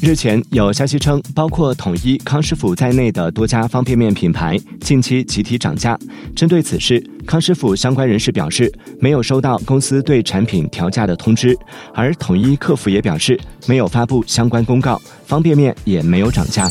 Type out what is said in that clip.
日前有消息称包括统一康师傅在内的多家方便面品牌近期集体涨价针对此事康师傅相关人士表示没有收到公司对产品调价的通知而统一客服也表示没有发布相关公告方便面也没有涨价。